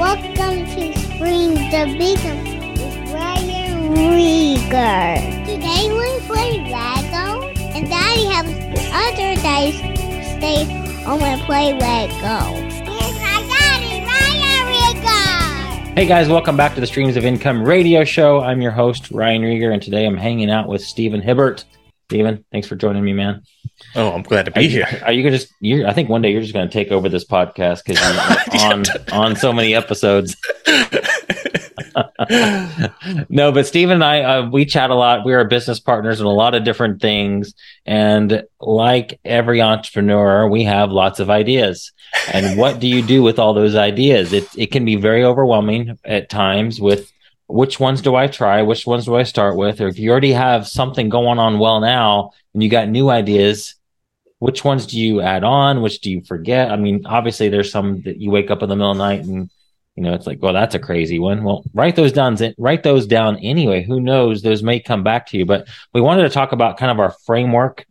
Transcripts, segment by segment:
Welcome to Bring the Bacon with Ryan Rieger. Today we play Lego, and Daddy has other days stay home and play Lego. My daddy, Ryan. Hey guys, welcome back to the Streams of Income radio show. I'm your host, Ryan Rieger, and today I'm hanging out with Stephen Hibbert. Stephen, thanks for joining me, man. Oh, I'm glad to Are be you, here. are you gonna just? You, I think one day you're just going to take over this podcast because you're on on so many episodes. no, but Stephen and I, uh, we chat a lot. We are business partners in a lot of different things, and like every entrepreneur, we have lots of ideas. And what do you do with all those ideas? It it can be very overwhelming at times with which ones do I try? Which ones do I start with? Or if you already have something going on well now and you got new ideas, which ones do you add on? Which do you forget? I mean, obviously there's some that you wake up in the middle of the night and you know it's like, well, that's a crazy one. Well, write those down. Write those down anyway. Who knows? Those may come back to you. But we wanted to talk about kind of our framework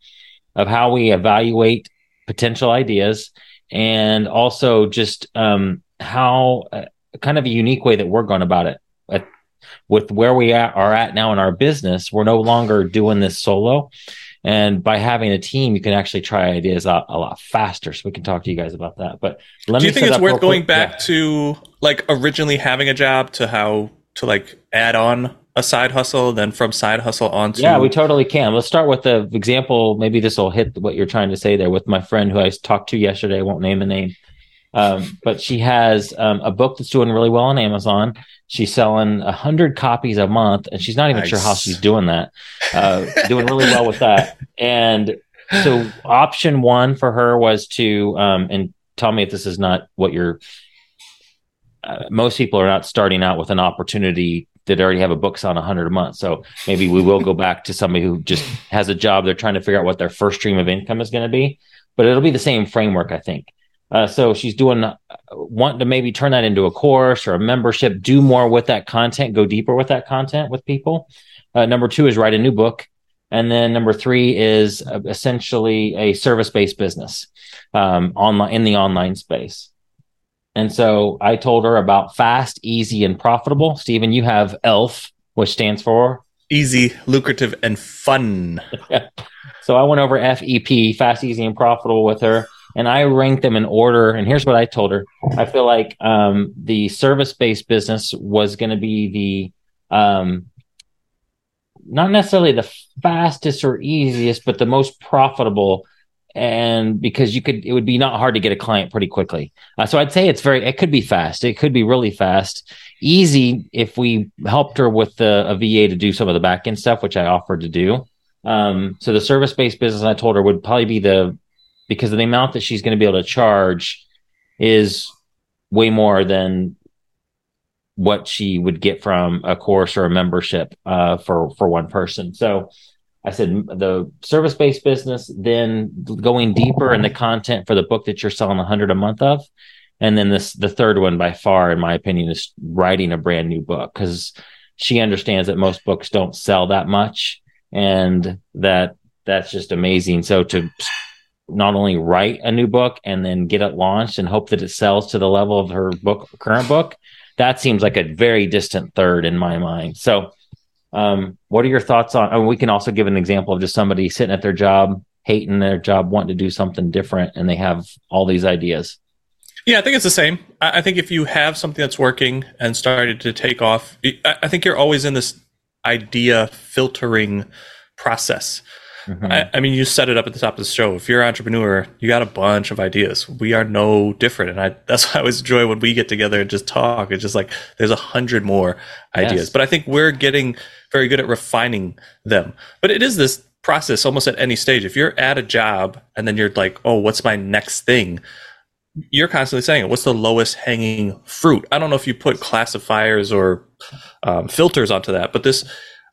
of how we evaluate potential ideas and also just um, how uh, kind of a unique way that we're going about it. At, with where we are at now in our business, we're no longer doing this solo. And by having a team, you can actually try ideas out a lot faster. So we can talk to you guys about that. But let Do you think it's worth going quick- back yeah. to like originally having a job to how to like add on a side hustle, then from side hustle on to Yeah, we totally can. Let's start with the example. Maybe this will hit what you're trying to say there with my friend who I talked to yesterday. I won't name the name. Um, but she has um, a book that's doing really well on Amazon. She's selling a hundred copies a month, and she's not even sure how she's doing that. Uh, doing really well with that. And so, option one for her was to, um, and tell me if this is not what you're. Uh, most people are not starting out with an opportunity that already have a book selling 100 a month. So maybe we will go back to somebody who just has a job. They're trying to figure out what their first stream of income is going to be, but it'll be the same framework, I think. Uh, so she's doing, uh, wanting to maybe turn that into a course or a membership, do more with that content, go deeper with that content with people. Uh, number two is write a new book. And then number three is uh, essentially a service based business um, online in the online space. And so I told her about fast, easy, and profitable. Stephen, you have ELF, which stands for. easy, lucrative, and fun. So I went over FEP, fast, easy, and profitable with her, and I ranked them in order. And here's what I told her: I feel like um, the service-based business was going to be the um, not necessarily the fastest or easiest, but the most profitable. And because you could, it would be not hard to get a client pretty quickly. Uh, so I'd say it's very, it could be fast. It could be really fast. Easy if we helped her with the, a VA to do some of the back end stuff, which I offered to do. Um, so the service based business I told her would probably be the because the amount that she's going to be able to charge is way more than what she would get from a course or a membership uh, for for one person. So I said the service based business, then going deeper in the content for the book that you're selling 100 a month of. And then this, the third one by far, in my opinion, is writing a brand new book because she understands that most books don't sell that much and that that's just amazing. So to not only write a new book and then get it launched and hope that it sells to the level of her book, current book, that seems like a very distant third in my mind. So, um, what are your thoughts on? oh, we can also give an example of just somebody sitting at their job, hating their job, wanting to do something different, and they have all these ideas. Yeah, I think it's the same. I think if you have something that's working and started to take off, I think you're always in this idea filtering process. Mhm. I, I mean, you set it up at the top of the show. If you're an entrepreneur, you got a bunch of ideas. We are no different, and I that's why I always enjoy when we get together and just talk. It's just like there's a hundred more ideas, Yes. but I think we're getting very good at refining them. But it is this process almost at any stage. If you're at a job and then you're like, oh, what's my next thing? You're constantly saying, what's the lowest hanging fruit? I don't know if you put classifiers or um, filters onto that, but this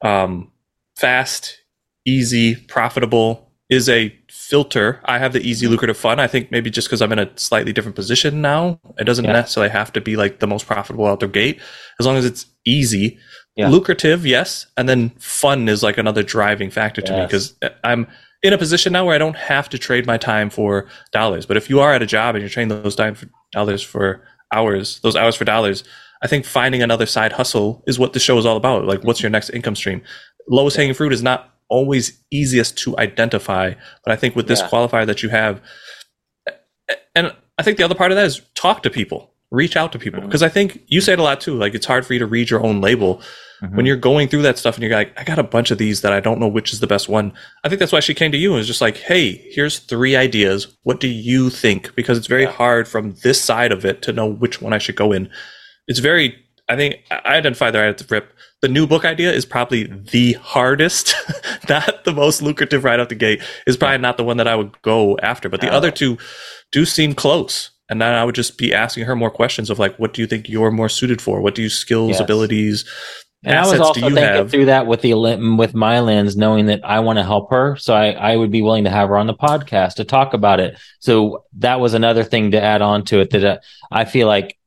um, fast, easy, profitable is a filter. I have the easy, lucrative, fun. I think maybe just because I'm in a slightly different position now, it doesn't Yeah. necessarily have to be like the most profitable out the gate. As long as it's easy, Yeah. lucrative, yes, and then fun is like another driving factor to me because uh, I'm in a position now where I don't have to trade my time for dollars. But if you are at a job and you're trading those time for dollars for hours, those hours for dollars, I think finding another side hustle is what the show is all about. Like, what's your next income stream? Lowest hanging fruit is not always easiest to identify, but I think with this Yeah. qualifier that you have, and I think the other part of that is talk to people, reach out to people, because I think you say it a lot too. Like, it's hard for you to read your own label Mhm. when you're going through that stuff and you're like, I got a bunch of these that I don't know which is the best one. I think that's why she came to you and was just like, hey, here's three ideas. What do you think? Because it's very Yeah. hard from this side of it to know which one I should go in. It's very, I think I identify that right at the rip. The new book idea is probably the hardest, not the most lucrative right out the gate. Is probably not the one that I would go after, but the No. other two do seem close. And then I would just be asking her more questions of like, what do you think you're more suited for? What do you skills, Yes. abilities, And I was also do you thinking have? through that with the with my lens, knowing that I want to help her, so I, I would be willing to have her on the podcast to talk about it. So that was another thing to add on to it that uh, I feel like,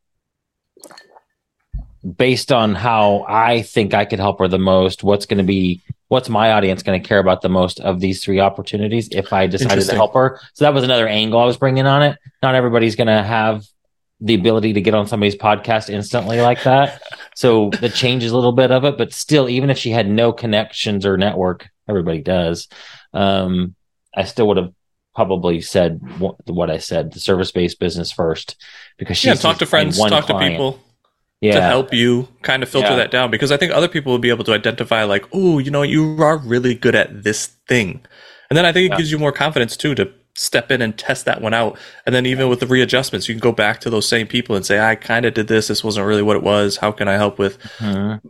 based on how I think I could help her the most, what's going to be what's my audience going to care about the most of these three opportunities if I decided to help her. So that was another angle I was bringing on it. Not everybody's going to have the ability to get on somebody's podcast instantly like that. So that changes a little bit of it, but still, even if she had no connections or network, everybody does. Um, I still would have probably said what, what I said, the service based business first, because she's yeah, talk to friends, talk client. to people yeah, to help you kind of filter Yeah. that down because I think other people will be able to identify like, oh, you know, you are really good at this thing. And then I think it Yeah. gives you more confidence too to step in and test that one out. And then even with the readjustments, you can go back to those same people and say, I kind of did this. This wasn't really what it was. How can I help with? Mhm.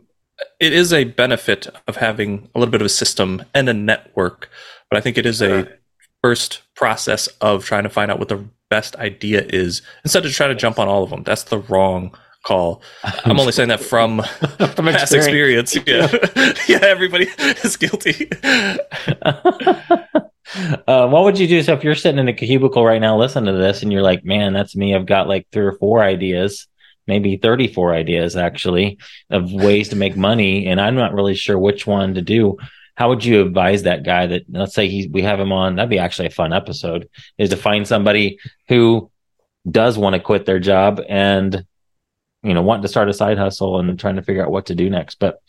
It is a benefit of having a little bit of a system and a network. But I think it is a first process of trying to find out what the best idea is instead of trying to jump on all of them. That's the wrong call. I'm only saying that from From past experience. Yeah. yeah, everybody is guilty. uh, what would you do? So if you're sitting in a cubicle right now, listen to this, and you're like, "Man, that's me. I've got like three or four ideas, maybe 34 ideas actually of ways to make money, and I'm not really sure which one to do." How would you advise that guy that let's say he we have him on? That'd be actually a fun episode. Is to find somebody who does want to quit their job and you know want to start a side hustle and trying to figure out what to do next. But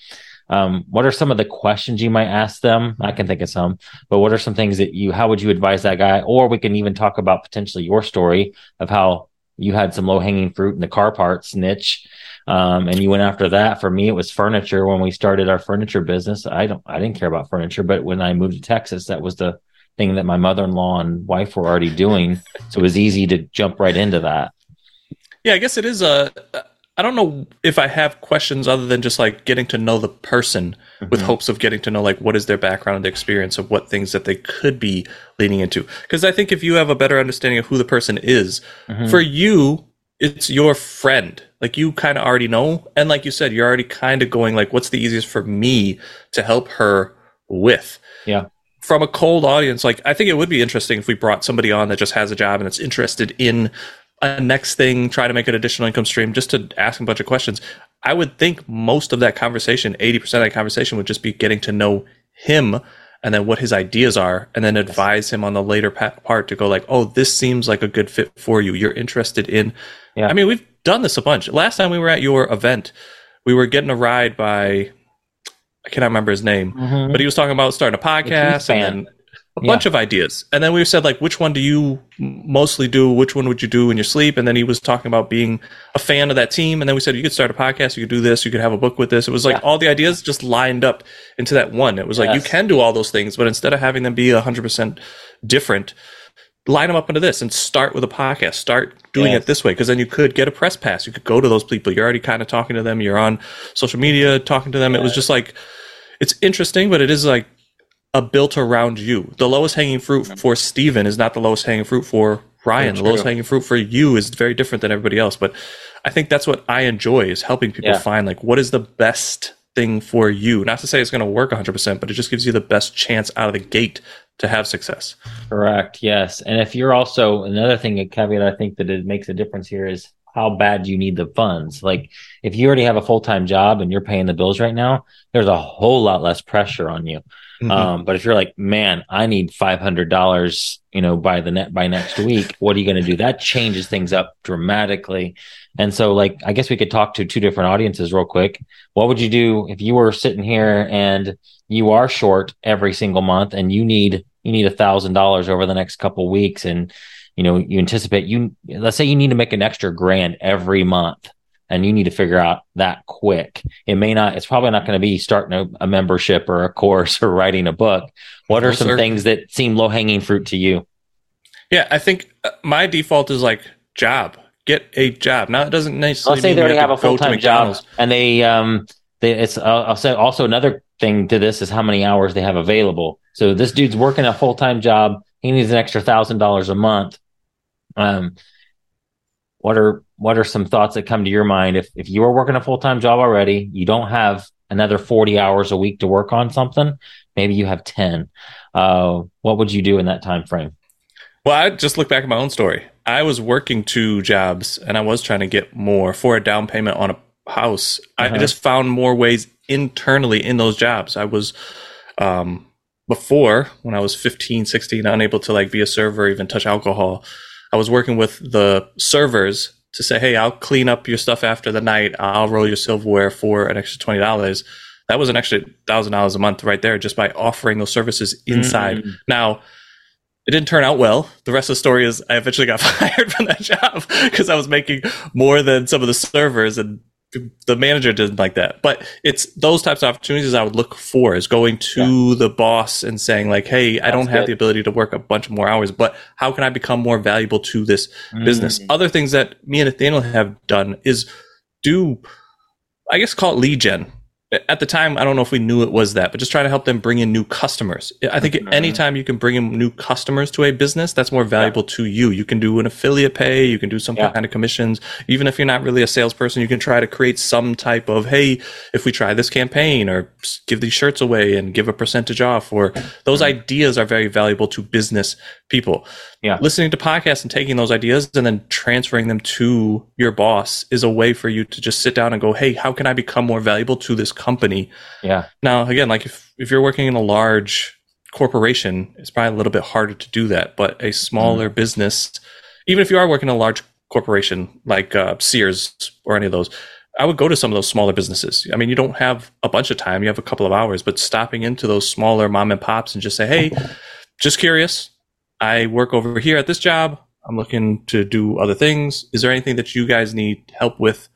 um, what are some of the questions you might ask them? I can think of some, but what are some things that you, how would you advise that guy? Or we can even talk about potentially your story of how you had some low hanging fruit in the car parts niche. Um, and you went after that. For me, it was furniture when we started our furniture business. I don't, I didn't care about furniture, but when I moved to Texas, that was the thing that my mother-in-law and wife were already doing. So it was easy to jump right into that. yeah, I guess it is a. I don't know if I have questions other than just like getting to know the person with Mhm. hopes of getting to know like what is their background and their experience of what things that they could be leaning into. Because I think if you have a better understanding of who the person is, Mhm. for you, it's your friend. Like you kind of already know. And like you said, you're already kind of going like, what's the easiest for me to help her with? Yeah. From a cold audience, like I think it would be interesting if we brought somebody on that just has a job and it's interested in a next thing, try to make an additional income stream, just to ask a bunch of questions. I would think most of that conversation, 80% of that conversation would just be getting to know him and then what his ideas are and then advise him on the later part to go like, oh, this seems like a good fit for you. You're interested in. Yeah. I mean, we've done this a bunch. Last time we were at your event, we were getting a ride by, I cannot remember his name, Mhm. but he was talking about starting a podcast and then a Yeah. bunch of ideas. And then we said like, which one do you mostly do? Which one would you do in your sleep? And then he was talking about being a fan of that team. And then we said you could start a podcast, you could do this, you could have a book with this. It was like Yeah. all the ideas just lined up into that one. It was like you can do all those things, but instead of having them be hundred percent different, line them up into this and start with a podcast. Start doing Yes. it this way because then you could get a press pass. You could go to those people. You're already kind of talking to them. You're on social media talking to them. It was just like it's interesting, but it is like a built around you. The lowest hanging fruit for Stephen is not the lowest hanging fruit for Ryan. The lowest hanging fruit for you is very different than everybody else. But I think that's what I enjoy is helping people Yeah. find like what is the best thing for you. Not to say it's going to work 100%, but it just gives you the best chance out of the gate to have success. Correct. Yes. And if you're also another thing, a caveat I think that it makes a difference here is how bad you need the funds. Like if you already have a full time job and you're paying the bills right now, there's a whole lot less pressure on you. Mm-hmm. Um, but if you're like, man, I need five hundred dollars, you know, by the net by next week, what are you going to do? That changes things up dramatically. And so, like, I guess we could talk to two different audiences real quick. What would you do if you were sitting here and you are short every single month, and you need you need a thousand dollars over the next couple weeks, and you know you anticipate you let's say you need to make an extra grand every month and you need to figure out that quick. It may not, it's probably not going to be starting a, a, membership or a course or writing a book. What are some things that seem low hanging fruit to you? Yeah, I think uh, my default is like job. Get a job. Now it doesn't necessarily. Let's say they already have, have a full time job, and they um they it's uh, I'll say also another thing to this is how many hours they have available. So this dude's working a full time job. He needs an extra thousand dollars a month. Um, what are what are some thoughts that come to your mind? If if you are working a full-time job already you don't have another 40 hours a week to work on something maybe you have 10 uh, what would you do in that time frame well i just look back at my own story. I was working two jobs and i was trying to get more for a down payment on a house. Uh-huh. i just found more ways internally in those jobs. I was um, before when i was 15 16 unable to like be a server even touch alcohol I was working with the servers to say, hey, I'll clean up your stuff after the night. I'll roll your silverware for an extra twenty dollars. That was an extra thousand dollars a month right there just by offering those services inside. Mm. Now, it didn't turn out well. The rest of the story is I eventually got fired from that job because I was making more than some of the servers and the manager didn't like that. But it's those types of opportunities I would look for is going to yeah. the boss and saying like, "Hey, That's I don't have the ability to work a bunch more hours, but how can I become more valuable to this mm-hmm. business?" Other things that me and Nathaniel have done is do, I guess, call it lead gen at the time, I don't know if we knew it was that, but just try to help them bring in new customers. I think mm-hmm. anytime you can bring in new customers to a business, that's more valuable yeah. to you. You can do an affiliate pay, you can do some yeah. kind of commissions. Even if you're not really a salesperson, you can try to create some type of, hey, if we try this campaign or give these shirts away and give a percentage off, or those mm-hmm. ideas are very valuable to business people. Yeah. Listening to podcasts and taking those ideas and then transferring them to your boss is a way for you to just sit down and go, hey, how can I become more valuable to this company? Yeah. Now, again, like if, if you're working in a large corporation, it's probably a little bit harder to do that. But a smaller mm. business, even if you are working in a large corporation like uh, Sears or any of those, I would go to some of those smaller businesses. I mean, you don't have a bunch of time, you have a couple of hours, but stopping into those smaller mom and pops and just say, hey, just curious, I work over here at this job. I'm looking to do other things. Is there anything that you guys need help with?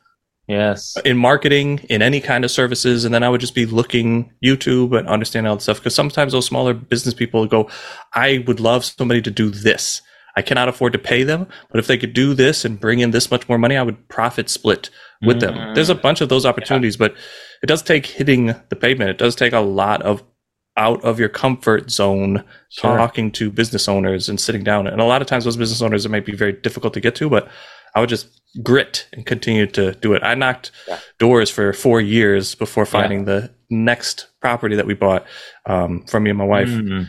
Yes. In marketing, in any kind of services. And then I would just be looking YouTube and understanding all the stuff. Because sometimes those smaller business people go, I would love somebody to do this. I cannot afford to pay them, but if they could do this and bring in this much more money, I would profit split with mm-hmm. them. There's a bunch of those opportunities, yeah. but it does take hitting the pavement. It does take a lot of out of your comfort zone sure. talking to business owners and sitting down. And a lot of times those business owners it might be very difficult to get to, but I would just grit and continue to do it. I knocked yeah. doors for four years before finding yeah. the next property that we bought um, from me and my wife. Mm-hmm.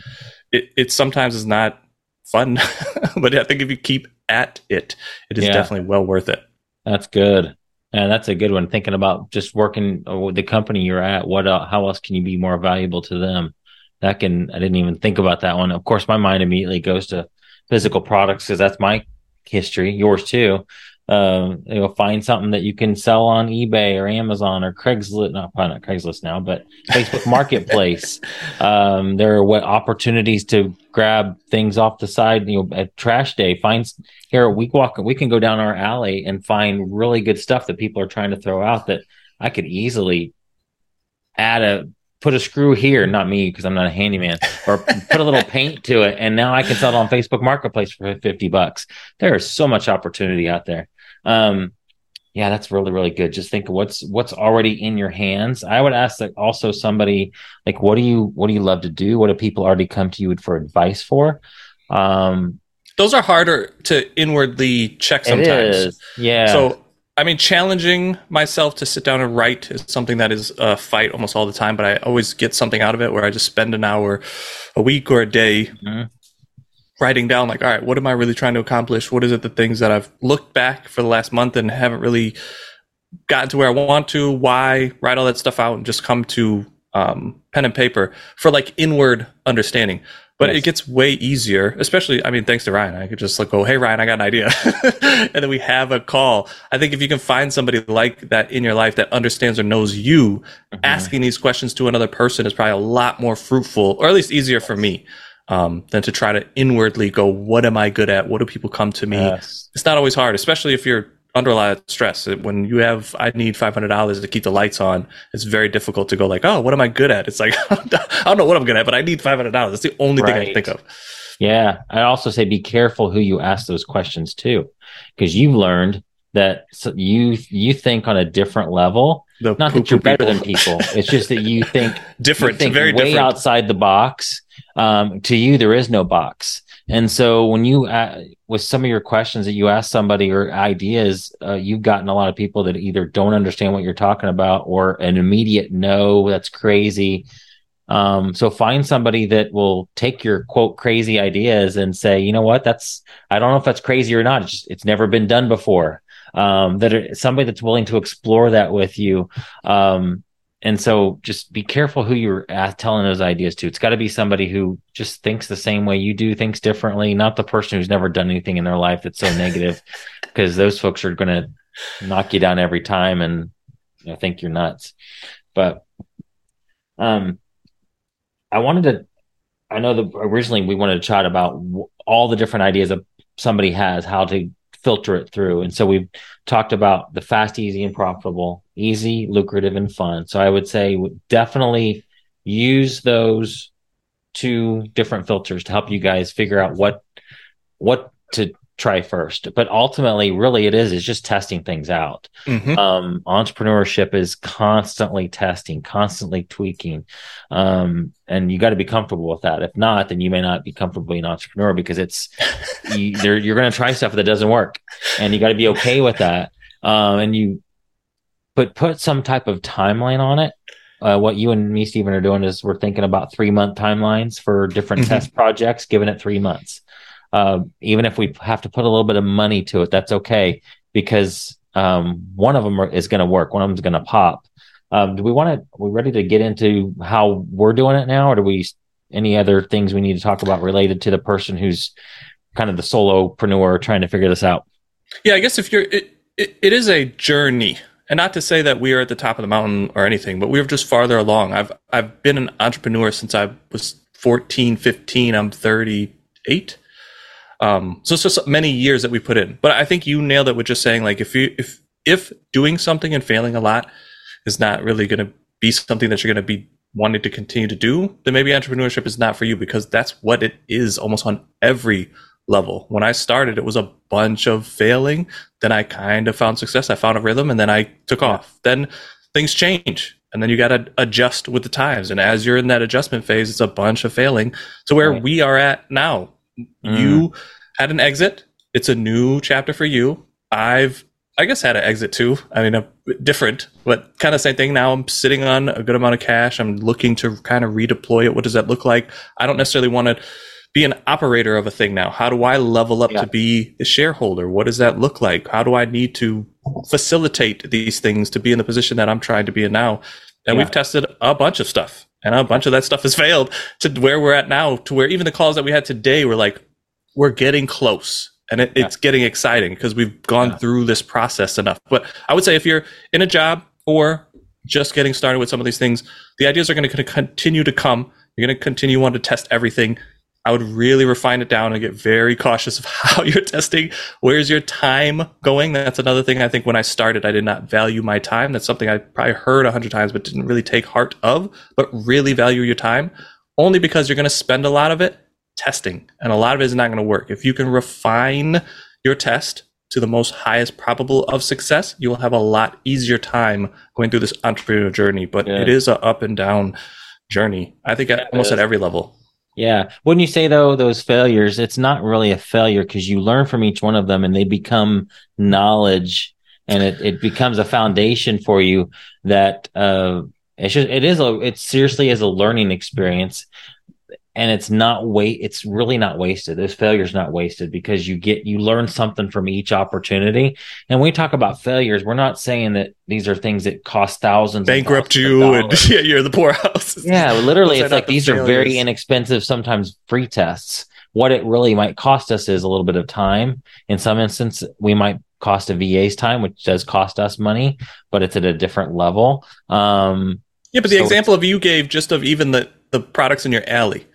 It, it sometimes is not fun, but I think if you keep at it, it is yeah. definitely well worth it. That's good. And that's a good one. Thinking about just working with the company you're at, what, uh, how else can you be more valuable to them? That can, I didn't even think about that one. Of course, my mind immediately goes to physical products because that's my history, yours too uh, you know, find something that you can sell on eBay or Amazon or Craigslist. Not probably not Craigslist now, but Facebook Marketplace. um, there are what opportunities to grab things off the side. You know, at trash day, find here we walk. We can go down our alley and find really good stuff that people are trying to throw out that I could easily add a put a screw here, not me because I'm not a handyman, or put a little paint to it, and now I can sell it on Facebook Marketplace for fifty bucks. There is so much opportunity out there. Um, yeah, that's really really good. Just think what's what's already in your hands. I would ask that also somebody like, what do you what do you love to do? What do people already come to you for advice for? Um, Those are harder to inwardly check sometimes. Yeah. So I mean, challenging myself to sit down and write is something that is a fight almost all the time, but I always get something out of it where I just spend an hour a week or a day mm-hmm writing down like, all right, what am I really trying to accomplish? What is it the things that I've looked back for the last month and haven't really gotten to where I want to? Why? Write all that stuff out and just come to um, pen and paper for like inward understanding. But yes. it gets way easier, especially, I mean, thanks to Ryan. I could just like go, hey, Ryan, I got an idea. and then we have a call. I think if you can find somebody like that in your life that understands or knows you, mm-hmm. asking these questions to another person is probably a lot more fruitful, or at least easier for me. Um, than to try to inwardly go, what am I good at? What do people come to me? Yes. It's not always hard, especially if you're under a lot of stress. When you have, I need five hundred dollars to keep the lights on. It's very difficult to go like, oh, what am I good at? It's like I don't know what I'm good at, but I need five hundred dollars. That's the only right. thing I can think of. Yeah, I also say be careful who you ask those questions to, because you've learned that you you think on a different level. The Not that you're better than people. It's just that you think different, you think very way different. outside the box. Um, to you, there is no box. And so when you, uh, with some of your questions that you ask somebody or ideas, uh, you've gotten a lot of people that either don't understand what you're talking about or an immediate no, that's crazy. Um, so find somebody that will take your quote crazy ideas and say, you know what, that's, I don't know if that's crazy or not. It's just, it's never been done before. Um, that are, somebody that's willing to explore that with you. Um, and so just be careful who you're telling those ideas to. It's got to be somebody who just thinks the same way you do, thinks differently, not the person who's never done anything in their life that's so negative, because those folks are going to knock you down every time and you know, think you're nuts. But um, I wanted to, I know that originally we wanted to chat about all the different ideas that somebody has, how to filter it through. And so we've talked about the fast, easy, and profitable easy, lucrative, and fun. So I would say definitely use those two different filters to help you guys figure out what what to try first. But ultimately, really, it is is just testing things out. Mm-hmm. Um, entrepreneurship is constantly testing, constantly tweaking, um, and you got to be comfortable with that. If not, then you may not be comfortable being an entrepreneur because it's you, you're going to try stuff that doesn't work, and you got to be okay with that. Um, and you but put some type of timeline on it. Uh, what you and me, Stephen, are doing is we're thinking about three month timelines for different mm-hmm. test projects, giving it three months. Uh, even if we have to put a little bit of money to it, that's okay because um, one of them is going to work, one of them is going to pop. Um, do we want to? We ready to get into how we're doing it now, or do we? Any other things we need to talk about related to the person who's kind of the solopreneur trying to figure this out? Yeah, I guess if you're, it, it, it is a journey and not to say that we are at the top of the mountain or anything, but we're just farther along. I've I've been an entrepreneur since I was 14, 15. I'm 38. Um, so it's just many years that we put in. But I think you nailed it with just saying like if you if if doing something and failing a lot is not really going to be something that you're going to be wanting to continue to do, then maybe entrepreneurship is not for you because that's what it is almost on every level. When I started, it was a bunch of failing. Then I kind of found success. I found a rhythm and then I took off. Then things change and then you got to adjust with the times. And as you're in that adjustment phase, it's a bunch of failing to where right. we are at now. Mm. You had an exit. It's a new chapter for you. I've, I guess, had an exit too. I mean, a, different, but kind of same thing. Now I'm sitting on a good amount of cash. I'm looking to kind of redeploy it. What does that look like? I don't necessarily want to be an operator of a thing now? How do I level up yeah. to be a shareholder? What does that look like? How do I need to facilitate these things to be in the position that I'm trying to be in now? And yeah. we've tested a bunch of stuff and a bunch of that stuff has failed to where we're at now, to where even the calls that we had today were like, we're getting close and it, yeah. it's getting exciting because we've gone through this process enough. But I would say if you're in a job or just getting started with some of these things, the ideas are going to continue to come. You're going to continue on to test everything. I would really refine it down and get very cautious of how you're testing. Where's your time going? That's another thing I think when I started, I did not value my time. That's something I probably heard a hundred times, but didn't really take heart of, but really value your time only because you're going to spend a lot of it testing and a lot of it is not going to work. If you can refine your test to the most highest probable of success, you will have a lot easier time going through this entrepreneurial journey, but yeah. it is a up and down journey. I think at, almost at every level. Yeah. Wouldn't you say though, those failures, it's not really a failure because you learn from each one of them and they become knowledge and it, it becomes a foundation for you that, uh, it's just, it is a, it seriously is a learning experience. And it's not wait it's really not wasted. This failure's not wasted because you get you learn something from each opportunity. And when we talk about failures. We're not saying that these are things that cost thousands bankrupt you and yeah, you're the poorhouse yeah literally it's like these failures. are very inexpensive sometimes free tests. What it really might cost us is a little bit of time. In some instance we might cost a va's time which does cost us money but it's at a different level. Um yeah but the so example of you gave just of even the the products in your alley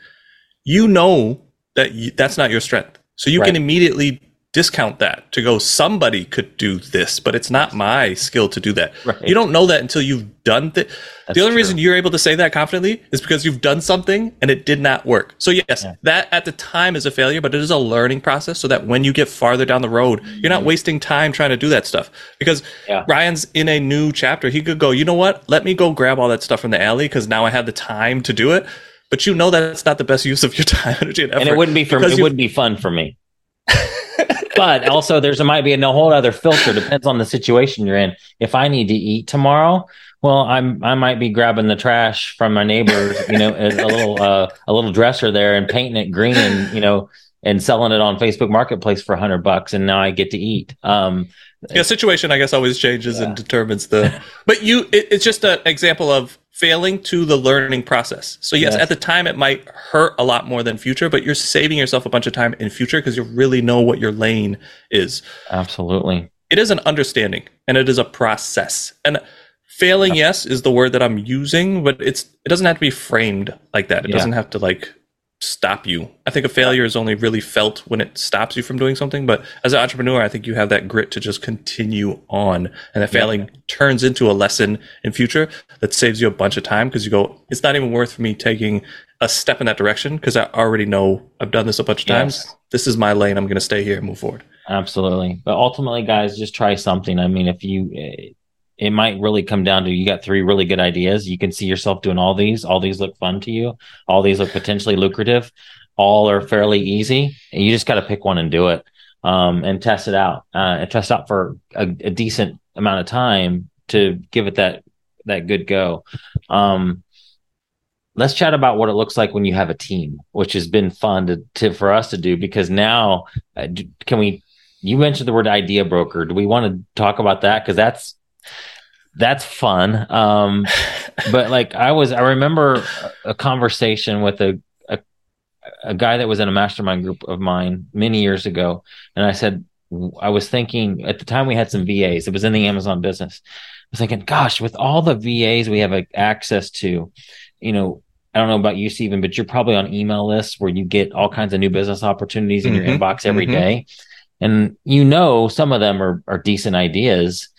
you know that you, that's not your strength. So you right. can immediately discount that to go, somebody could do this, but it's not my skill to do that. Right. You don't know that until you've done th- the only true. reason you're able to say that confidently is because you've done something and it did not work. So yes, yeah. that at the time is a failure, but it is a learning process so that when you get farther down the road, you're not mm-hmm. wasting time trying to do that stuff. Because yeah. Ryan's in a new chapter. He could go, you know what? Let me go grab all that stuff from the alley because now I have the time to do it but you know that's not the best use of your time, energy, and effort. And it wouldn't be for me, it wouldn't be fun for me. but also, there's a might be a whole other filter. Depends on the situation you're in. If I need to eat tomorrow, well, I'm I might be grabbing the trash from my neighbors, you know, a, a little uh, a little dresser there and painting it green, and you know, and selling it on Facebook Marketplace for hundred bucks, and now I get to eat. Um, yeah, situation I guess always changes yeah. and determines the. But you, it, it's just an example of failing to the learning process. So yes, yes, at the time it might hurt a lot more than future, but you're saving yourself a bunch of time in future because you really know what your lane is. Absolutely. It is an understanding and it is a process. And failing, yes, is the word that I'm using, but it's it doesn't have to be framed like that. It yeah. doesn't have to like stop you. I think a failure is only really felt when it stops you from doing something. But as an entrepreneur, I think you have that grit to just continue on. And that failing yeah. turns into a lesson in future that saves you a bunch of time because you go, it's not even worth me taking a step in that direction because I already know I've done this a bunch of times. Yes. This is my lane. I'm going to stay here and move forward. Absolutely. But ultimately, guys, just try something. I mean, if you, eh, it might really come down to you got three really good ideas. You can see yourself doing all these. All these look fun to you. All these look potentially lucrative. All are fairly easy. And you just got to pick one and do it um, and test it out uh, and test out for a, a, decent amount of time to give it that that good go. Um, let's chat about what it looks like when you have a team, which has been fun to, to for us to do because now uh, can we? You mentioned the word idea broker. Do we want to talk about that? Because that's that's fun. Um, but like I was, I remember a conversation with a, a, a guy that was in a mastermind group of mine many years ago, and I said I was thinking at the time we had some VAs. It was in the Amazon business. I was thinking, gosh, with all the VAs we have access to, you know, I don't know about you, Stephen, but you're probably on email lists where you get all kinds of new business opportunities in mm-hmm, your inbox every mm-hmm. day, And you know, some of them are, are decent ideas,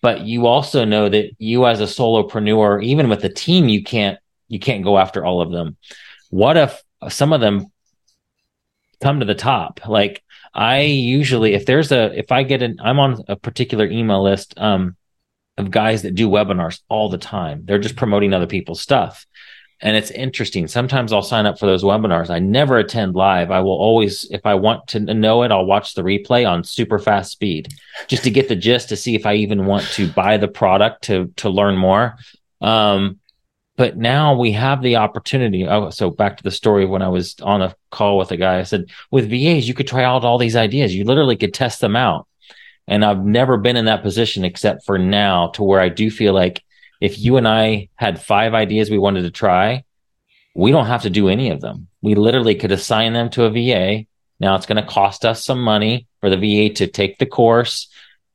but you also know that you as a solopreneur, even with a team, you can't you can't go after all of them. What if some of them come to the top? Like I usually, if there's a, if I get an, I'm on a particular email list um, of guys that do webinars all the time. They're just promoting other people's stuff and it's interesting. Sometimes I'll sign up for those webinars. I never attend live. I will always, if I want to know it, I'll watch the replay on super fast speed just to get the gist to see if I even want to buy the product to to learn more. Um, but now we have the opportunity. Oh, so back to the story when I was on a call with a guy, I said, with VAs, you could try out all these ideas. You literally could test them out. And I've never been in that position except for now to where I do feel like if you and I had five ideas we wanted to try, we don't have to do any of them. We literally could assign them to a VA. Now it's going to cost us some money for the VA to take the course,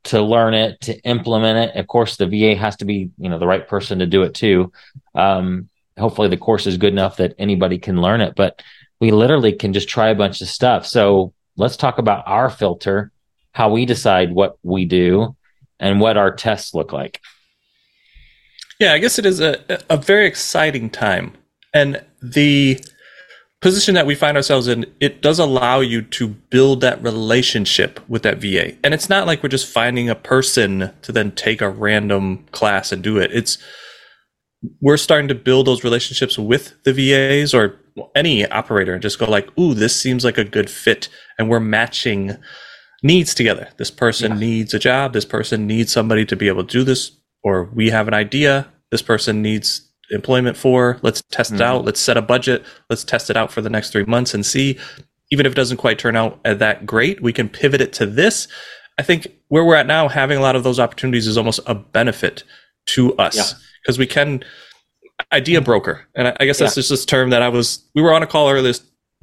to learn it, to implement it. Of course, the VA has to be, you know, the right person to do it too. Um, hopefully the course is good enough that anybody can learn it, but we literally can just try a bunch of stuff. So let's talk about our filter, how we decide what we do and what our tests look like. Yeah, I guess it is a, a very exciting time. And the position that we find ourselves in, it does allow you to build that relationship with that VA. And it's not like we're just finding a person to then take a random class and do it. It's we're starting to build those relationships with the VAs or any operator and just go like, ooh, this seems like a good fit. And we're matching needs together. This person yeah. needs a job. This person needs somebody to be able to do this or we have an idea. This person needs employment for. Let's test it Mhm. out. Let's set a budget. Let's test it out for the next three months and see. Even if it doesn't quite turn out that great, we can pivot it to this. I think where we're at now, having a lot of those opportunities is almost a benefit to us Yeah. because we can idea broker. And I, I guess that's Yeah. just this term that I was, we were on a call earlier this-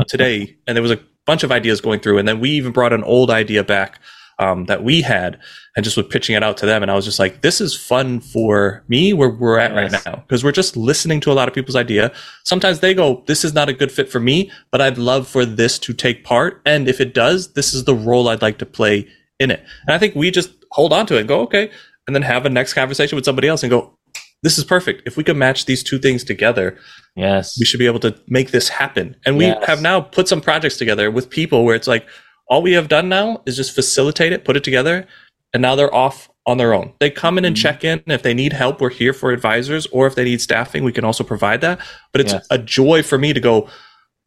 today and there was a bunch of ideas going through. And then we even brought an old idea back um, that we had and just was pitching it out to them. And I was just like, this is fun for me where we're at right now because we're just listening to a lot of people's idea. Sometimes they go, this is not a good fit for me, but I'd love for this to take part. And if it does, this is the role I'd like to play in it. And I think we just hold on to it and go, okay. And then have a next conversation with somebody else and go, this is perfect. If we can match these two things together, Yes. we should be able to make this happen. And we Yes. have now put some projects together with people where it's like all we have done now is just facilitate it, put it together, and now they're off on their own. They come in and Mhm. check in. If they need help, we're here for advisors, or if they need staffing, we can also provide that. But it's Yes. a joy for me to go,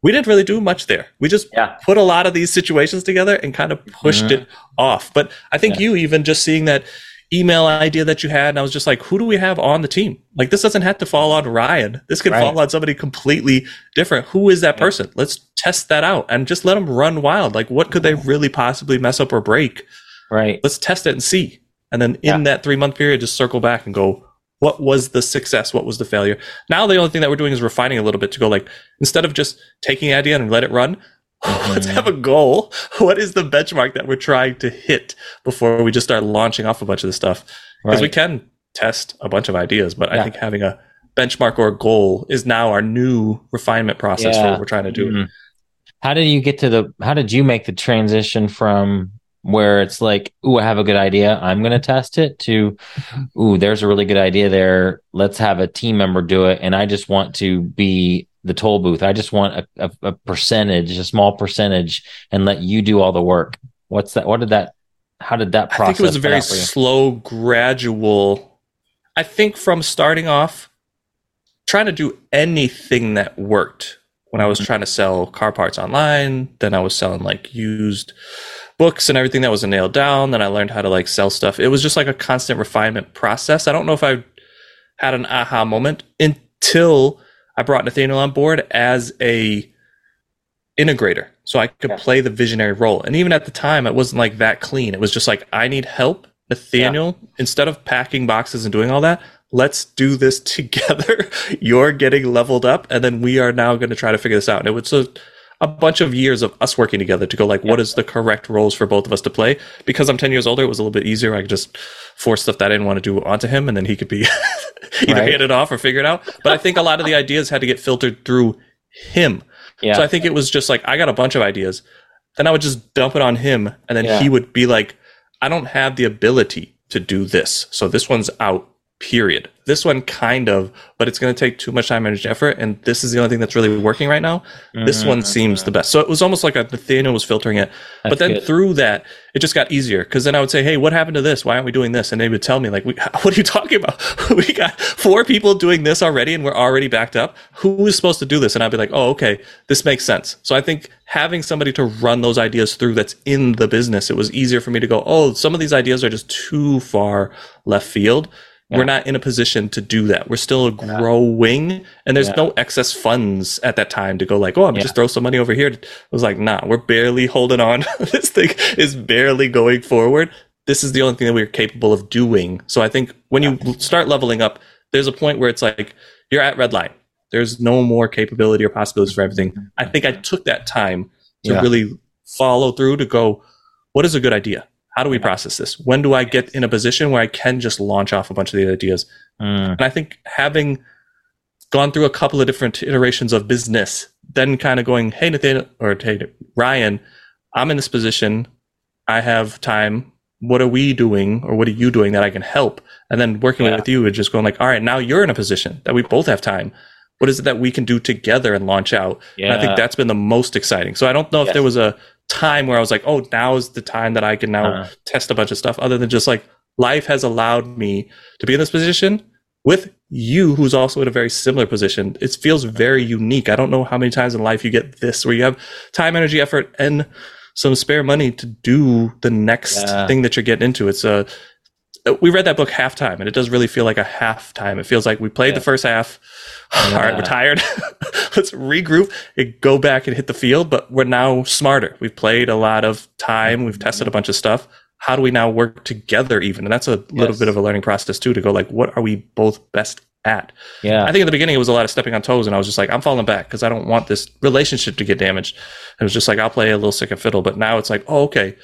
we didn't really do much there. We just Yeah. put a lot of these situations together and kind of pushed Mhm. it off. But I think Yeah. you even just seeing that email idea that you had, and I was just like, who do we have on the team? Like, this doesn't have to fall on Ryan. This could Right. fall on somebody completely different. Who is that person? Let's test that out and just let them run wild. Like, what could they really possibly mess up or break? Right. Let's test it and see. And then in Yeah. that three month period, just circle back and go, what was the success? What was the failure? Now, the only thing that we're doing is refining a little bit to go like, instead of just taking the idea and let it run, let's Mhm. have a goal. What is the benchmark that we're trying to hit before we just start launching off a bunch of this stuff? Because we can test a bunch of ideas, but I think having a benchmark or a goal is now our new refinement process for what we're trying to do. Mhm. How did you get to the? How did you make the transition from where it's like, "Ooh, I have a good idea. I'm going to test it," to, "Ooh, there's a really good idea there. Let's have a team member do it." And I just want to be the toll booth. I just want a, a, a percentage, a small percentage, and let you do all the work. What's that? What did that? How did that I process? think it was a very out for you? slow, gradual. I think from starting off, trying to do anything that worked when I was Mhm. trying to sell car parts online, then I was selling like used books and everything that was nailed down. Then I learned how to like sell stuff. It was just like a constant refinement process. I don't know if I had an aha moment until I brought Nathaniel on board as a integrator. So I could Yeah. play the visionary role. And even at the time, it wasn't like that clean. It was just like, I need help. Nathaniel, instead of packing boxes and doing all that, let's do this together. You're getting leveled up, and then we are now going to try to figure this out. And it was a, a bunch of years of us working together to go like, what is the correct roles for both of us to play? Because I'm 10 years older, it was a little bit easier. I could just force stuff that I didn't want to do onto him, and then he could be either Right. hand it off or figure it out. But I think a lot of the ideas had to get filtered through him. Yeah. So I think it was just like I got a bunch of ideas. Then I would just dump it on him and then Yeah. he would be like, I don't have the ability to do this. So this one's out, period. This one kind of, but it's going to take too much time, energy, effort. And this is the only thing that's really working right now. This one Mhm. seems the best. So it was almost like a Nathaniel was filtering it. but then good. through that, it just got easier because then I would say, Hey, what happened to this? Why aren't we doing this? And they would tell me, like, what are you talking about? we got four people doing this already and we're already backed up. Who is supposed to do this? And I'd be like, Oh, okay, this makes sense. So I think having somebody to run those ideas through that's in the business, it was easier for me to go, Oh, some of these ideas are just too far left field. Yeah. We're not in a position to do that. We're still growing, and there's Yeah. no excess funds at that time to go like, oh, I'm Yeah. just throw some money over here. It was like, nah, we're barely holding on. this thing is barely going forward. This is the only thing that we're capable of doing. So I think when you start leveling up, there's a point where it's like you're at red line. There's no more capability or possibilities for everything. I mm-hmm. think I took that time to really follow through to go, what is a good idea? How do we process this? When do I get in a position where I can just launch off a bunch of the ideas? Mm. And I think having gone through a couple of different iterations of business, then kind of going, hey, Nathan or hey, Ryan, I'm in this position. I have time. What are we doing or what are you doing that I can help? And then working Yeah. with you and just going like, all right, now you're in a position that we both have time. What is it that we can do together and launch out? And I think that's been the most exciting. So I don't know if Yes. there was a time where I was like, oh, now is the time that I can now Uh-huh. test a bunch of stuff other than just like life has allowed me to be in this position with you who's also in a very similar position. It feels very unique. I don't know how many times in life you get this where you have time, energy, effort, and some spare money to do the next Yeah. thing that you're getting into. It's a we read that book halftime, and it does really feel like a halftime. It feels like we played Yeah. the first half. All right, we're tired. Let's regroup and go back and hit the field. But we're now smarter. We've played a lot of time. We've tested a bunch of stuff. How do we now work together? Even, and that's a little bit of a learning process too. To go like, what are we both best at? Yeah. I think in the beginning it was a lot of stepping on toes, and I was just like, I'm falling back because I don't want this relationship to get damaged. And it was just like I'll play a little sick second fiddle, but now it's like, oh, okay,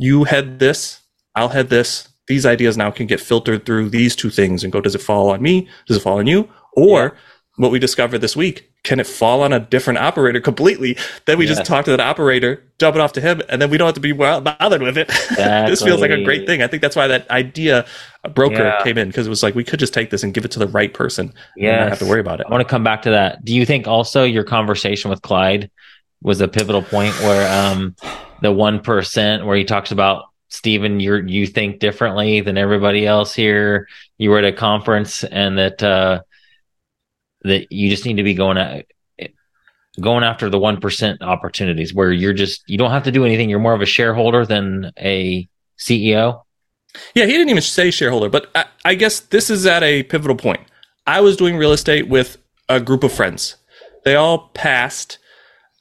you head this, I'll head this. These ideas now can get filtered through these two things and go, does it fall on me? Does it fall on you? Or what we discovered this week, can it fall on a different operator completely? Then we Yes. just talk to that operator, dump it off to him, and then we don't have to be bothered with it. this feels like a great thing. I think that's why that idea broker Yeah. came in because it was like we could just take this and give it to the right person and not have to worry about it. I want to come back to that. Do you think also your conversation with Clyde was a pivotal point where um, the one percent where he talks about Stephen, you you think differently than everybody else here. You were at a conference, and that uh, that you just need to be going at going after the one percent opportunities where you're just you don't have to do anything. You're more of a shareholder than a CEO. Yeah, he didn't even say shareholder, but I, I guess this is at a pivotal point. I was doing real estate with a group of friends. They all passed.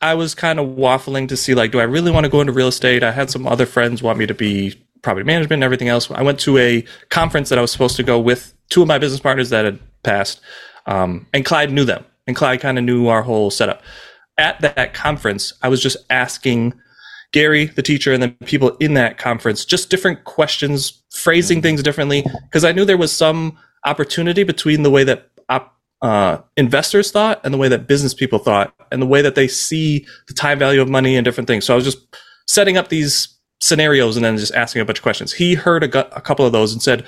I was kind of waffling to see like, do I really want to go into real estate? I had some other friends want me to be property management and everything else. I went to a conference that I was supposed to go with two of my business partners that had passed, um, and Clyde knew them, and Clyde kind of knew our whole setup. At that conference, I was just asking Gary, the teacher, and then people in that conference, just different questions, phrasing things differently, because I knew there was some opportunity between the way that op, uh, investors thought and the way that business people thought, and the way that they see the time value of money and different things. So I was just setting up these scenarios and then just asking a bunch of questions. He heard a, gu- a couple of those and said,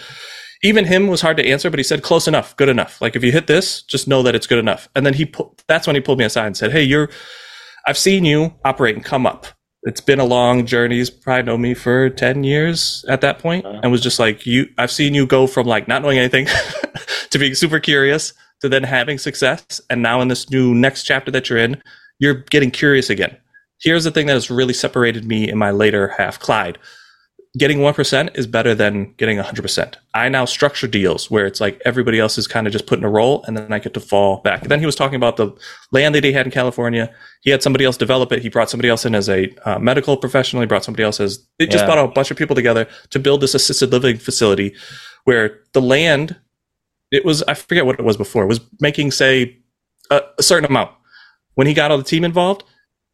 even him was hard to answer, but he said close enough, good enough. Like if you hit this, just know that it's good enough. And then he, pu- that's when he pulled me aside and said, "Hey, you're, I've seen you operate and come up. It's been a long journey. He's probably known me for ten years at that and was just like you. I've seen you go from like not knowing anything to being super curious to then having success, and now in this new next chapter that you're in, you're getting curious again. Here's the thing that has really separated me in my later half, Clyde getting 1% is better than getting 100%. I now structure deals where it's like everybody else is kind of just putting a roll and then I get to fall back. then he was talking about the land that he had in California. He had somebody else develop it. He brought somebody else in as a uh, medical professional. He brought somebody else as, it just Yeah. brought a bunch of people together to build this assisted living facility where the land, it was, I forget what it was before, it was making, say, a, a certain amount. When he got all the team involved,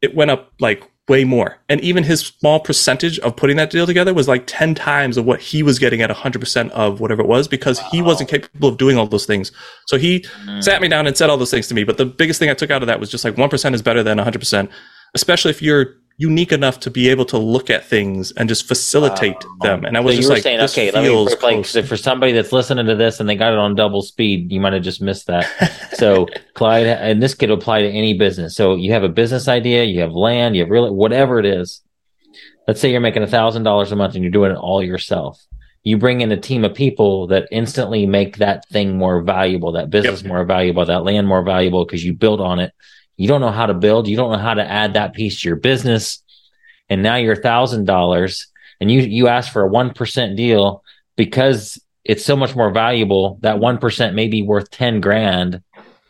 it went up like way more. And even his small percentage of putting that deal together was like 10 times of what he was getting at 100% of whatever it was because he wasn't capable of doing all those things. So he Mm. sat me down and said all those things to me. But the biggest thing I took out of that was just like 1% is better than 100%, especially if you're unique enough to be able to look at things and just facilitate um, them. And I was so just you were like, saying, this okay, let me like for somebody that's listening to this and they got it on double speed, you might have just missed that. so Clyde, and this could apply to any business. So you have a business idea, you have land, you have really whatever it is. Let's say you're making a thousand dollars a month and you're doing it all yourself. You bring in a team of people that instantly make that thing more valuable, that business more valuable, that land more valuable because you build on it. You don't know how to build, you don't know how to add that piece to your business, and now you're thousand dollars and you you ask for a one percent deal because it's so much more valuable. That one percent may be worth ten grand,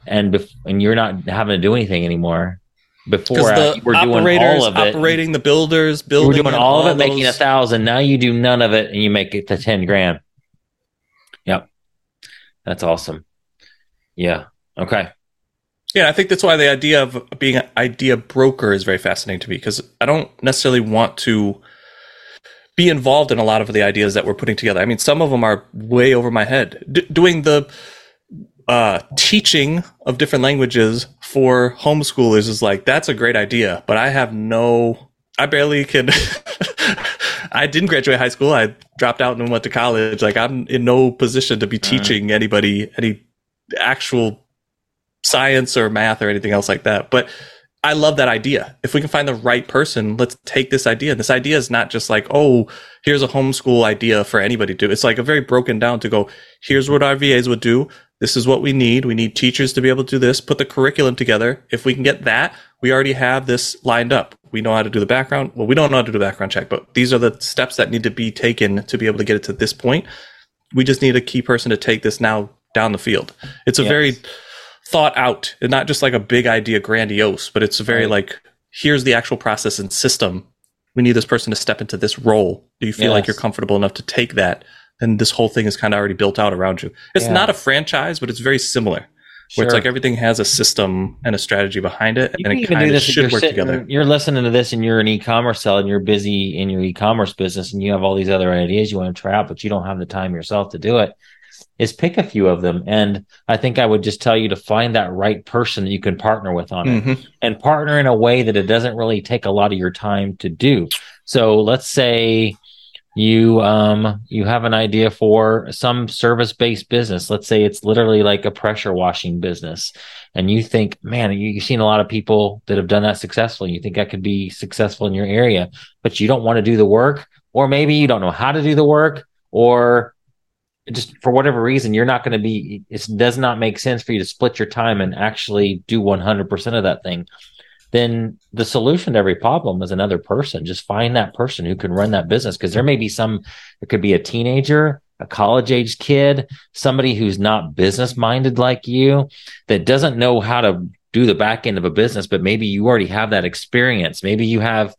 and bef- and you're not having to do anything anymore. Before the we're doing all of it, operating the builders, building were doing and all of it, making a thousand. Now you do none of it, and you make it to ten grand. Yep, that's awesome. Yeah. Okay. Yeah, I think that's why the idea of being an idea broker is very fascinating to me because I don't necessarily want to be involved in a lot of the ideas that we're putting together. I mean, some of them are way over my head. D- doing the uh, teaching of different languages for homeschoolers is like that's a great idea, but I have no. I barely can. I didn't graduate high school. I dropped out and went to college. Like I'm in no position to be teaching anybody any actual science or math or anything else like that. But I love that idea. If we can find the right person, let's take this idea. And this idea is not just like, oh, here's a homeschool idea for anybody to do. It's like a very broken down to go, here's what our VAs would do. This is what we need. We need teachers to be able to do this, put the curriculum together. If we can get that, we already have this lined up. We know how to do the background. Well, we don't know how to do the background check, but these are the steps that need to be taken to be able to get it to this point. we just need a key person to take this now down the field. It's a Yes. very thought out, and not just like a big idea, grandiose, but it's very like here's the actual process and system. We need this person to step into this role. Do you feel like you're comfortable enough to take that? Then this whole thing is kind of already built out around you. It's Yeah. not a franchise, but it's very similar. Where it's like everything has a system and a strategy behind it, You and it kind of should you're work sitting, together. You're listening to this and you're an e-commerce seller and you're busy in your e-commerce business and you have all these other ideas you want to try out, but you don't have the time yourself to do it. Is pick a few of them. And I think I would just tell you to find that right person that you can partner with on it Mhm. and partner in a way that it doesn't really take a lot of your time to do. So let's say you um you have an idea for some service based business let's say it's literally like a pressure washing business and you think man you, you've seen a lot of people that have done that successfully you think that could be successful in your area but you don't want to do the work or maybe you don't know how to do the work or just for whatever reason you're not going to be it does not make sense for you to split your time and actually do 100% of that thing then the solution to every problem is another person. Just find that person who can run that business because there may be some, it could be a teenager, a college age kid, somebody who's not business minded like you that doesn't know how to do the back end of a business, but maybe you already have that experience. Maybe you have,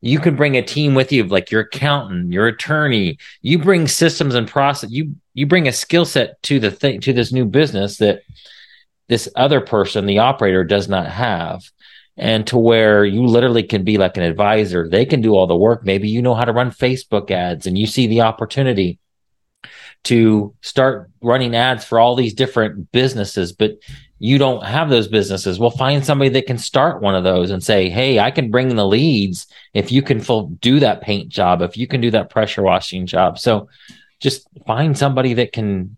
you can bring a team with you, like your accountant, your attorney. You bring systems and process. You you bring a skill set to the thing to this new business that this other person, the operator, does not have and to where you literally can be like an advisor. They can do all the work. Maybe you know how to run Facebook ads and you see the opportunity to start running ads for all these different businesses, but you don't have those businesses. Well, find somebody that can start one of those and say, Hey, I can bring the leads if you can full, do that paint job, if you can do that pressure washing job. So just find somebody that can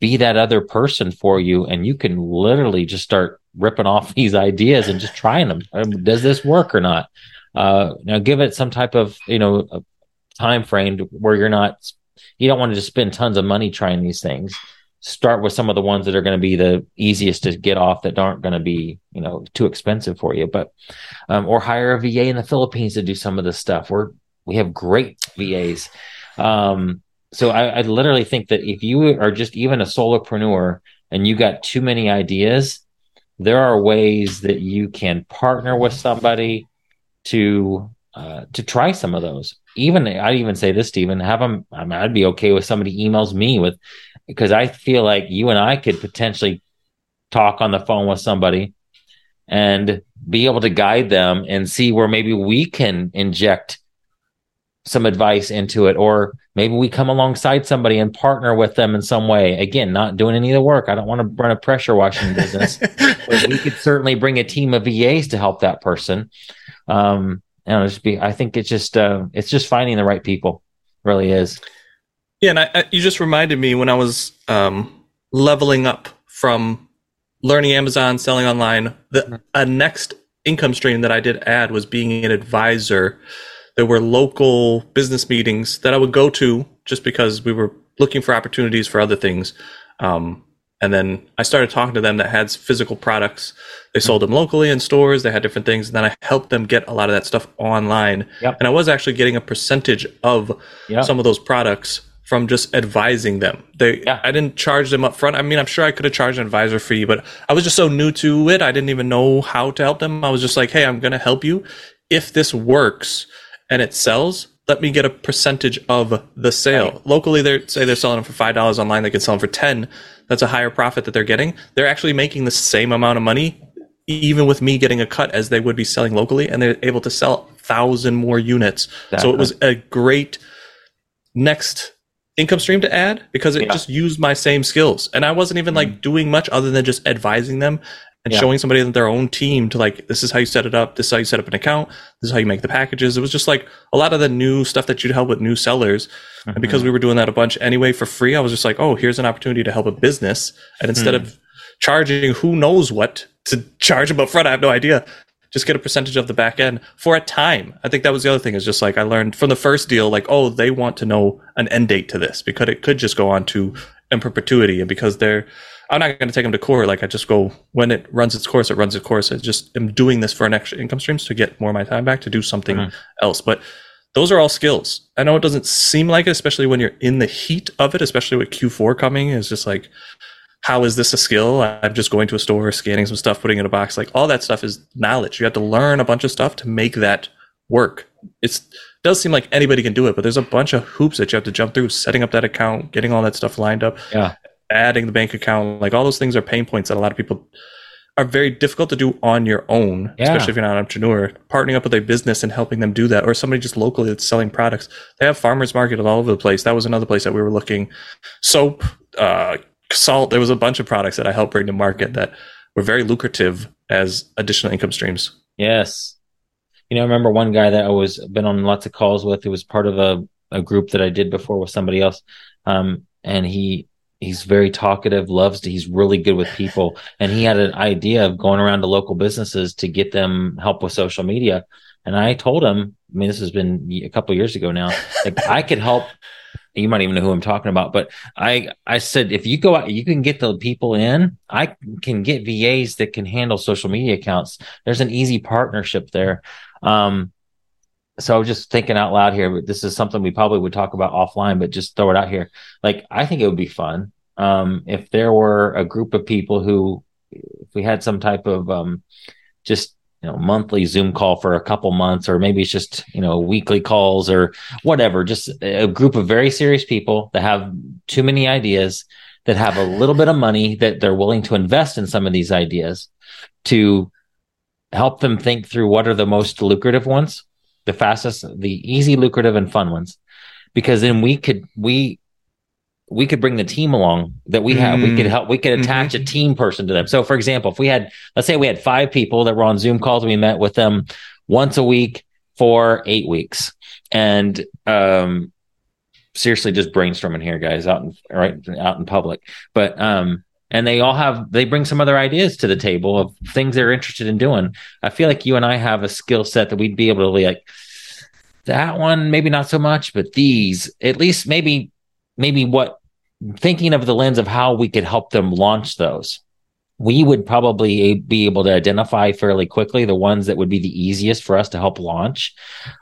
be that other person for you and you can literally just start ripping off these ideas and just trying them Um, does this work or not uh now give it some type of you know time frame where you're not you don't want to just spend tons of money trying these things start with some of the ones that are going to be the easiest to get off that aren't going to be you know too expensive for you but um, or hire a va in the philippines to do some of this stuff we're we have great vas um so I, I literally think that if you are just even a solopreneur and you got too many ideas, there are ways that you can partner with somebody to uh, to try some of those. Even I'd even say this, Stephen, have them. I I'd be okay with somebody emails me with because I feel like you and I could potentially talk on the phone with somebody and be able to guide them and see where maybe we can inject some advice into it or maybe we come alongside somebody and partner with them in some way. Again not doing any of the work. I don't want to run a pressure washing business but we could certainly bring a team of vas to help that person. Um and just be i think it's just uh it's just finding the right people really is Yeah, and I, I, you just reminded me when I was um, leveling up from learning Amazon, selling online. The a next income stream that I did add was being an advisor. There were local business meetings that I would go to just because we were looking for opportunities for other things. Um, and then I started talking to them that had physical products. They sold them locally in stores. They had different things. And then I helped them get a lot of that stuff online. Yep. And I was actually getting a percentage of Yep. some of those products from just advising them. They, Yeah. I didn't charge them up front. I mean, I'm sure I could have charged an advisor fee, but I was just so new to it. I didn't even know how to help them. I was just like, hey, I'm going to help you. If this works and it sells, let me get a percentage of the sale. Right. Locally, they say they're selling them for five dollars online. They can sell them for ten. That's a higher profit that they're getting. They're actually making the same amount of money, even with me getting a cut as they would be selling locally, and they're able to sell thousand more units. So it was a great next income stream to add because it Yeah. just used my same skills, and I wasn't even like mm. doing much other than just advising them and Yeah. showing somebody their own team to like this is how you set it up this is how you set up an account this is how you make the packages. It was just like a lot of the new stuff that you'd help with new sellers. And because mm-hmm. we were doing that a bunch anyway for free i was just like oh here's an opportunity to help a business. And instead hmm. of charging who knows what to charge them up front i have no idea just get a percentage of the back end for a time i think that was the other thing is just like i learned from the first deal like oh they want to know an end date to this because it could just go on to in perpetuity and because they're i'm not going to take them to court like i just go when it runs its course it runs its course i just am doing this for an extra income streams to get more of my time back to do something Mhm. else but those are all skills. I know it doesn't seem like it, especially when you're in the heat of it, especially with Q4 coming. Is just like, how is this a skill? I'm just going to a store, scanning some stuff, putting it in a box. Like all that stuff is knowledge. You have to learn a bunch of stuff to make that work. It's it does seem like anybody can do it, but there's a bunch of hoops that you have to jump through, setting up that account, getting all that stuff lined up, Yeah. adding the bank account. Like all those things are pain points that a lot of people are very difficult to do on your own, Yeah. especially if you're not an entrepreneur. Partnering up with a business and helping them do that, or somebody just locally that's selling products. They have farmers market all over the place. That was another place that we were looking. Soap, uh, salt. There was a bunch of products that I helped bring to market that were very lucrative as additional income streams. Yes. You know, I remember one guy that I was been on lots of calls with who was part of a, a group that I did before with somebody else. Um, and he he's very talkative, loves to he's really good with people. And he had an idea of going around to local businesses to get them help with social media. And I told him, I mean, this has been a couple years ago now, like I could help you might even know who I'm talking about, but I, I said, if you go out, you can get the people in, I can get VAs that can handle social media accounts. There's an easy partnership there. Um, so I was just thinking out loud here, but this is something we probably would talk about offline, but just throw it out here. Like, I think it would be fun. Um, if there were a group of people who, if we had some type of, um, just, you know, monthly Zoom call for a couple months, or maybe it's just, you know, weekly calls or whatever, just a group of very serious people that have too many ideas, that have a little bit of money that they're willing to invest in some of these ideas to help them think through what are the most lucrative ones, the fastest, the easy, lucrative, and fun ones. Because then we could, we, we could bring the team along that we have. We could help, we could attach a team person to them. So, for example, if we had, let's say we had five people that were on Zoom calls, we met with them once a week for eight weeks. And, um, seriously just brainstorming here, guys, out in right out in public. But um, and they all have they bring some other ideas to the table of things they're interested in doing. I feel like you and I have a skill set that we'd be able to like that one, maybe not so much, but these at least maybe maybe what thinking of the lens of how we could help them launch those. We would probably be able to identify fairly quickly the ones that would be the easiest for us to help launch.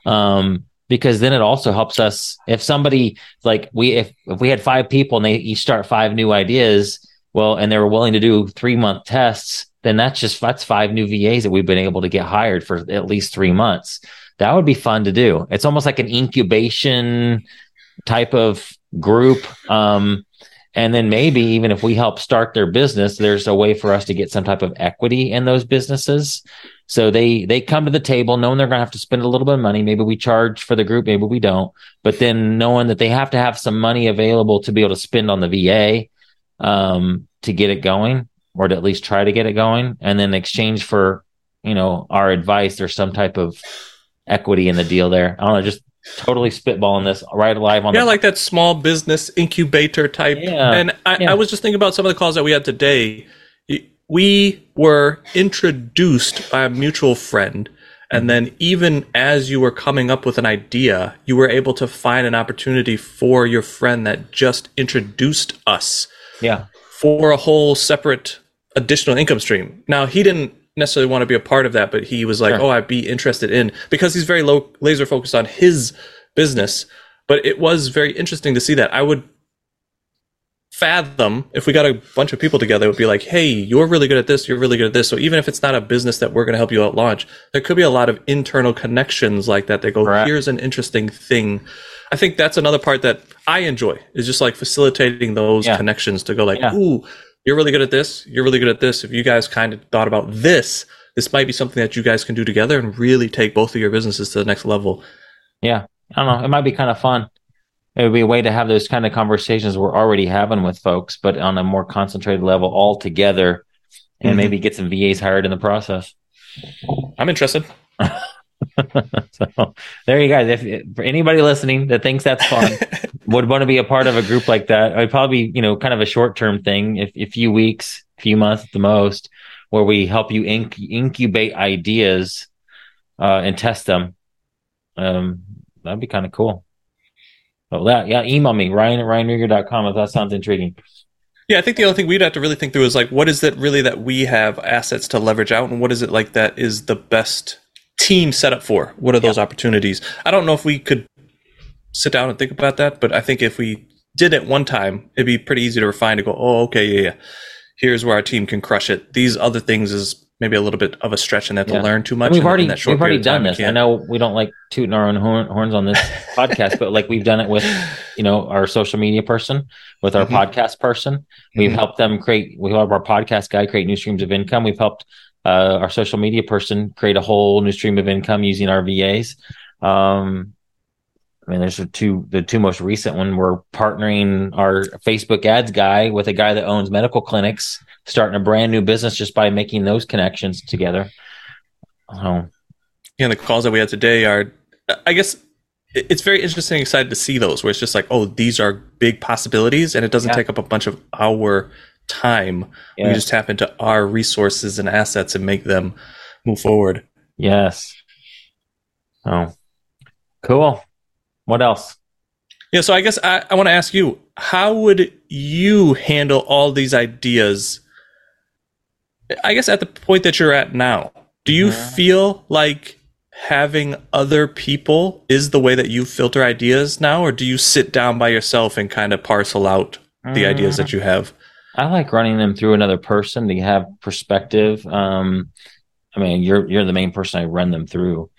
Um, because then it also helps us if somebody like we if if we had five people and they each start five new ideas well and they were willing to do three month tests then that's just that's five new vas that we've been able to get hired for at least three months that would be fun to do it's almost like an incubation type of group um and then maybe even if we help start their business there's a way for us to get some type of equity in those businesses so they they come to the table knowing they're going to have to spend a little bit of money. Maybe we charge for the group, maybe we don't. But then knowing that they have to have some money available to be able to spend on the VA um, to get it going, or to at least try to get it going, and then exchange for you know our advice, there's some type of equity in the deal there. I don't know, just totally spitballing this right live on Yeah, the like that small business incubator type. Yeah, And I, yeah. I was just thinking about some of the calls that we had today. We were introduced by a mutual friend. And then, even as you were coming up with an idea, you were able to find an opportunity for your friend that just introduced us yeah for a whole separate additional income stream. Now, he didn't necessarily want to be a part of that, but he was like, Sure. "Oh, I'd be interested in," because he's very low laser focused on his business. But it was very interesting to see that. I would fathom if we got a bunch of people together, it would be like, "Hey, you're really good at this. You're really good at this." So even if it's not a business that we're going to help you out launch, there could be a lot of internal connections like that. They go, Correct. "Here's an interesting thing." I think that's another part that I enjoy is just like facilitating those Yeah. connections to go like, Yeah. "Ooh, you're really good at this. You're really good at this. If you guys kind of thought about this, this might be something that you guys can do together and really take both of your businesses to the next level." Yeah. I don't know. It might be kind of fun. It would be a way to have those kind of conversations we're already having with folks, but on a more concentrated level all together and Mhm. maybe get some VAs hired in the process. I'm interested. so there you guys. If for anybody listening that thinks that's fun, would want to be a part of a group like that, it'd probably be, you know, kind of a short term thing, if a few weeks, a few months at the most, where we help you inc- incubate ideas uh, and test them. Um, that'd be kind of cool. So that, yeah, email me, Ryan at RyanRieger.com if that sounds intriguing. Yeah, I think the only thing we'd have to really think through is like, what is it really that we have assets to leverage out, and what is it like that is the best team set up for? What are those opportunities? I don't know if we could sit down and think about that, but I think if we did it one time, it'd be pretty easy to refine to go, oh, okay, yeah, yeah. Here's where our team can crush it. These other things is maybe a little bit of a stretch and they have to learn too much. And we've already that short we've already done this. I know we don't like tooting our own horn, horns on this podcast, but like we've done it with you know our social media person, with our Mhm. podcast person. We've Mhm. helped them create. We help our podcast guy create new streams of income. We've helped uh, our social media person create a whole new stream of income using our VAs. Um, I mean, there's the two the two most recent one. We're partnering our Facebook ads guy with a guy that owns medical clinics, starting a brand new business just by making those connections together. So yeah, the calls that we had today are, I guess, it's very interesting, and excited to see those where it's just like, oh, these are big possibilities, and it doesn't Yeah. take up a bunch of our time. We yeah. can just tap into our resources and assets and make them move forward. Yes. Oh, cool. What else? Yeah, so I guess I, I want to ask you, how would you handle all these ideas? I guess at the point that you're at now, do you Mhm. feel like having other people is the way that you filter ideas now, or do you sit down by yourself and kind of parcel out the ideas that you have? I like running them through another person to have perspective. Um, I mean, you're you're the main person I run them through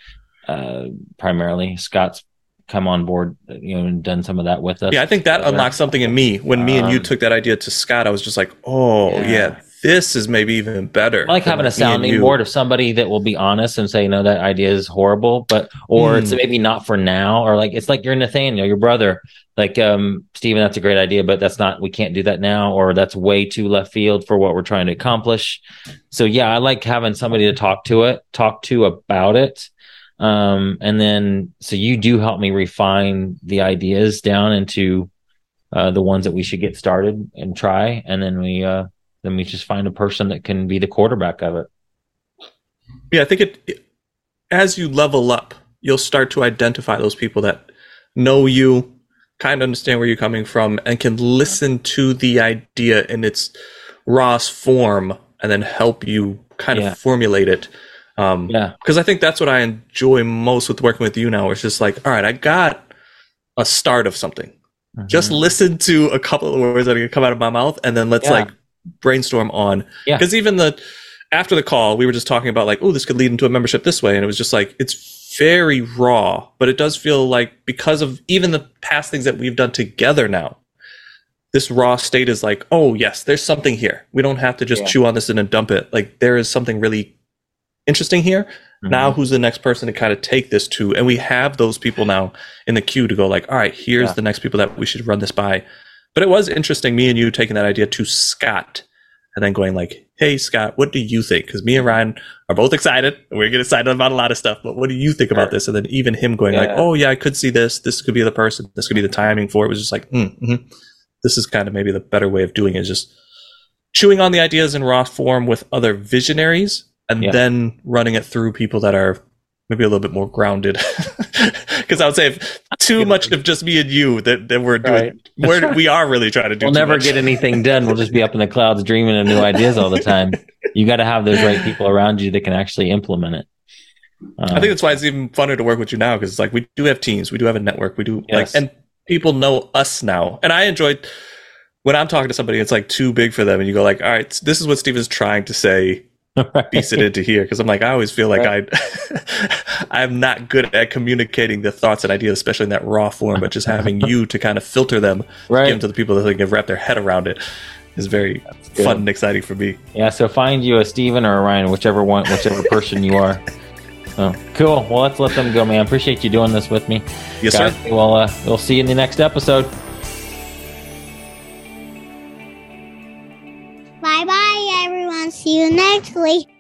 uh, primarily. Scott's come on board, you know, and done some of that with us. Yeah, I think that unlocked something in me when me and you Um, took that idea to Scott. I was just like, oh Yeah. yeah, this is maybe even better. I like having a sounding board of somebody that will be honest and say, you know, that idea is horrible, but or it's Mm. maybe not for now, or like it's like you're Nathaniel, your brother. Like, um, Stephen, that's a great idea, but that's not we can't do that now, or that's way too left field for what we're trying to accomplish. So yeah, I like having somebody to talk to it, talk to about it. Um, and then so you do help me refine the ideas down into uh the ones that we should get started and try, and then we uh then we just find a person that can be the quarterback of it. Yeah, I think it, it- as you level up, you'll start to identify those people that know you, kind of understand where you're coming from, and can listen to the idea in its rawest form, and then help you kind Yeah. of formulate it. Um, Yeah. because I think that's what I enjoy most with working with you now. It's just like, all right, I got a start of something. Just Mhm. listen to a couple of words that are gonna come out of my mouth, and then let's Yeah. like brainstorm on. Yeah. Because even the after the call, we were just talking about like, oh, this could lead into a membership this way, and it was just like it's very raw, but it does feel like because of even the past things that we've done together now. This raw state is like, oh yes, there's something here. We don't have to just Yeah. chew on this and then dump it. Like there is something really interesting here. Mhm. Now, who's the next person to kind of take this to? And we have those people now in the queue to go like, all right, here's Yeah. the next people that we should run this by. But it was interesting, me and you taking that idea to Scott and then going like, hey, Scott, what do you think? Because me and Ryan are both excited. We're getting excited about a lot of stuff. But what do you think about this? And then even him going like, oh, yeah, I could see this. This could be the person. This could be the timing for it. It was just like, mm, mhm. this is kind of maybe the better way of doing it. Is just chewing on the ideas in raw form with other visionaries and Yeah. then running it through people that are maybe a little bit more grounded. Because I would say if too much of just me and you that, that we're doing, Right. we're, we are really trying to do. We'll too never much. get anything done. We'll just be up in the clouds dreaming of new ideas all the time. You got to have those right people around you that can actually implement it. Um, I think that's why it's even funner to work with you now because it's like we do have teams, we do have a network, we do Yes. like, and people know us now. And I enjoyed when I'm talking to somebody, it's like too big for them, and you go like, all right, this is what Stephen's trying to say. Piece it into here because I'm like I always feel like I I'm not good at communicating the thoughts and ideas, especially in that raw form. But just having you to kind of filter them, give them right. to the people that can wrap their head around it, is very fun and exciting for me. Yeah. So find you a Stephen or a Ryan, whichever one, whichever person you are. Oh, cool. Well, let's let them go, man. Appreciate you doing this with me. Yes, Guys, sir. Well, uh, we'll see you in the next episode. See you next week.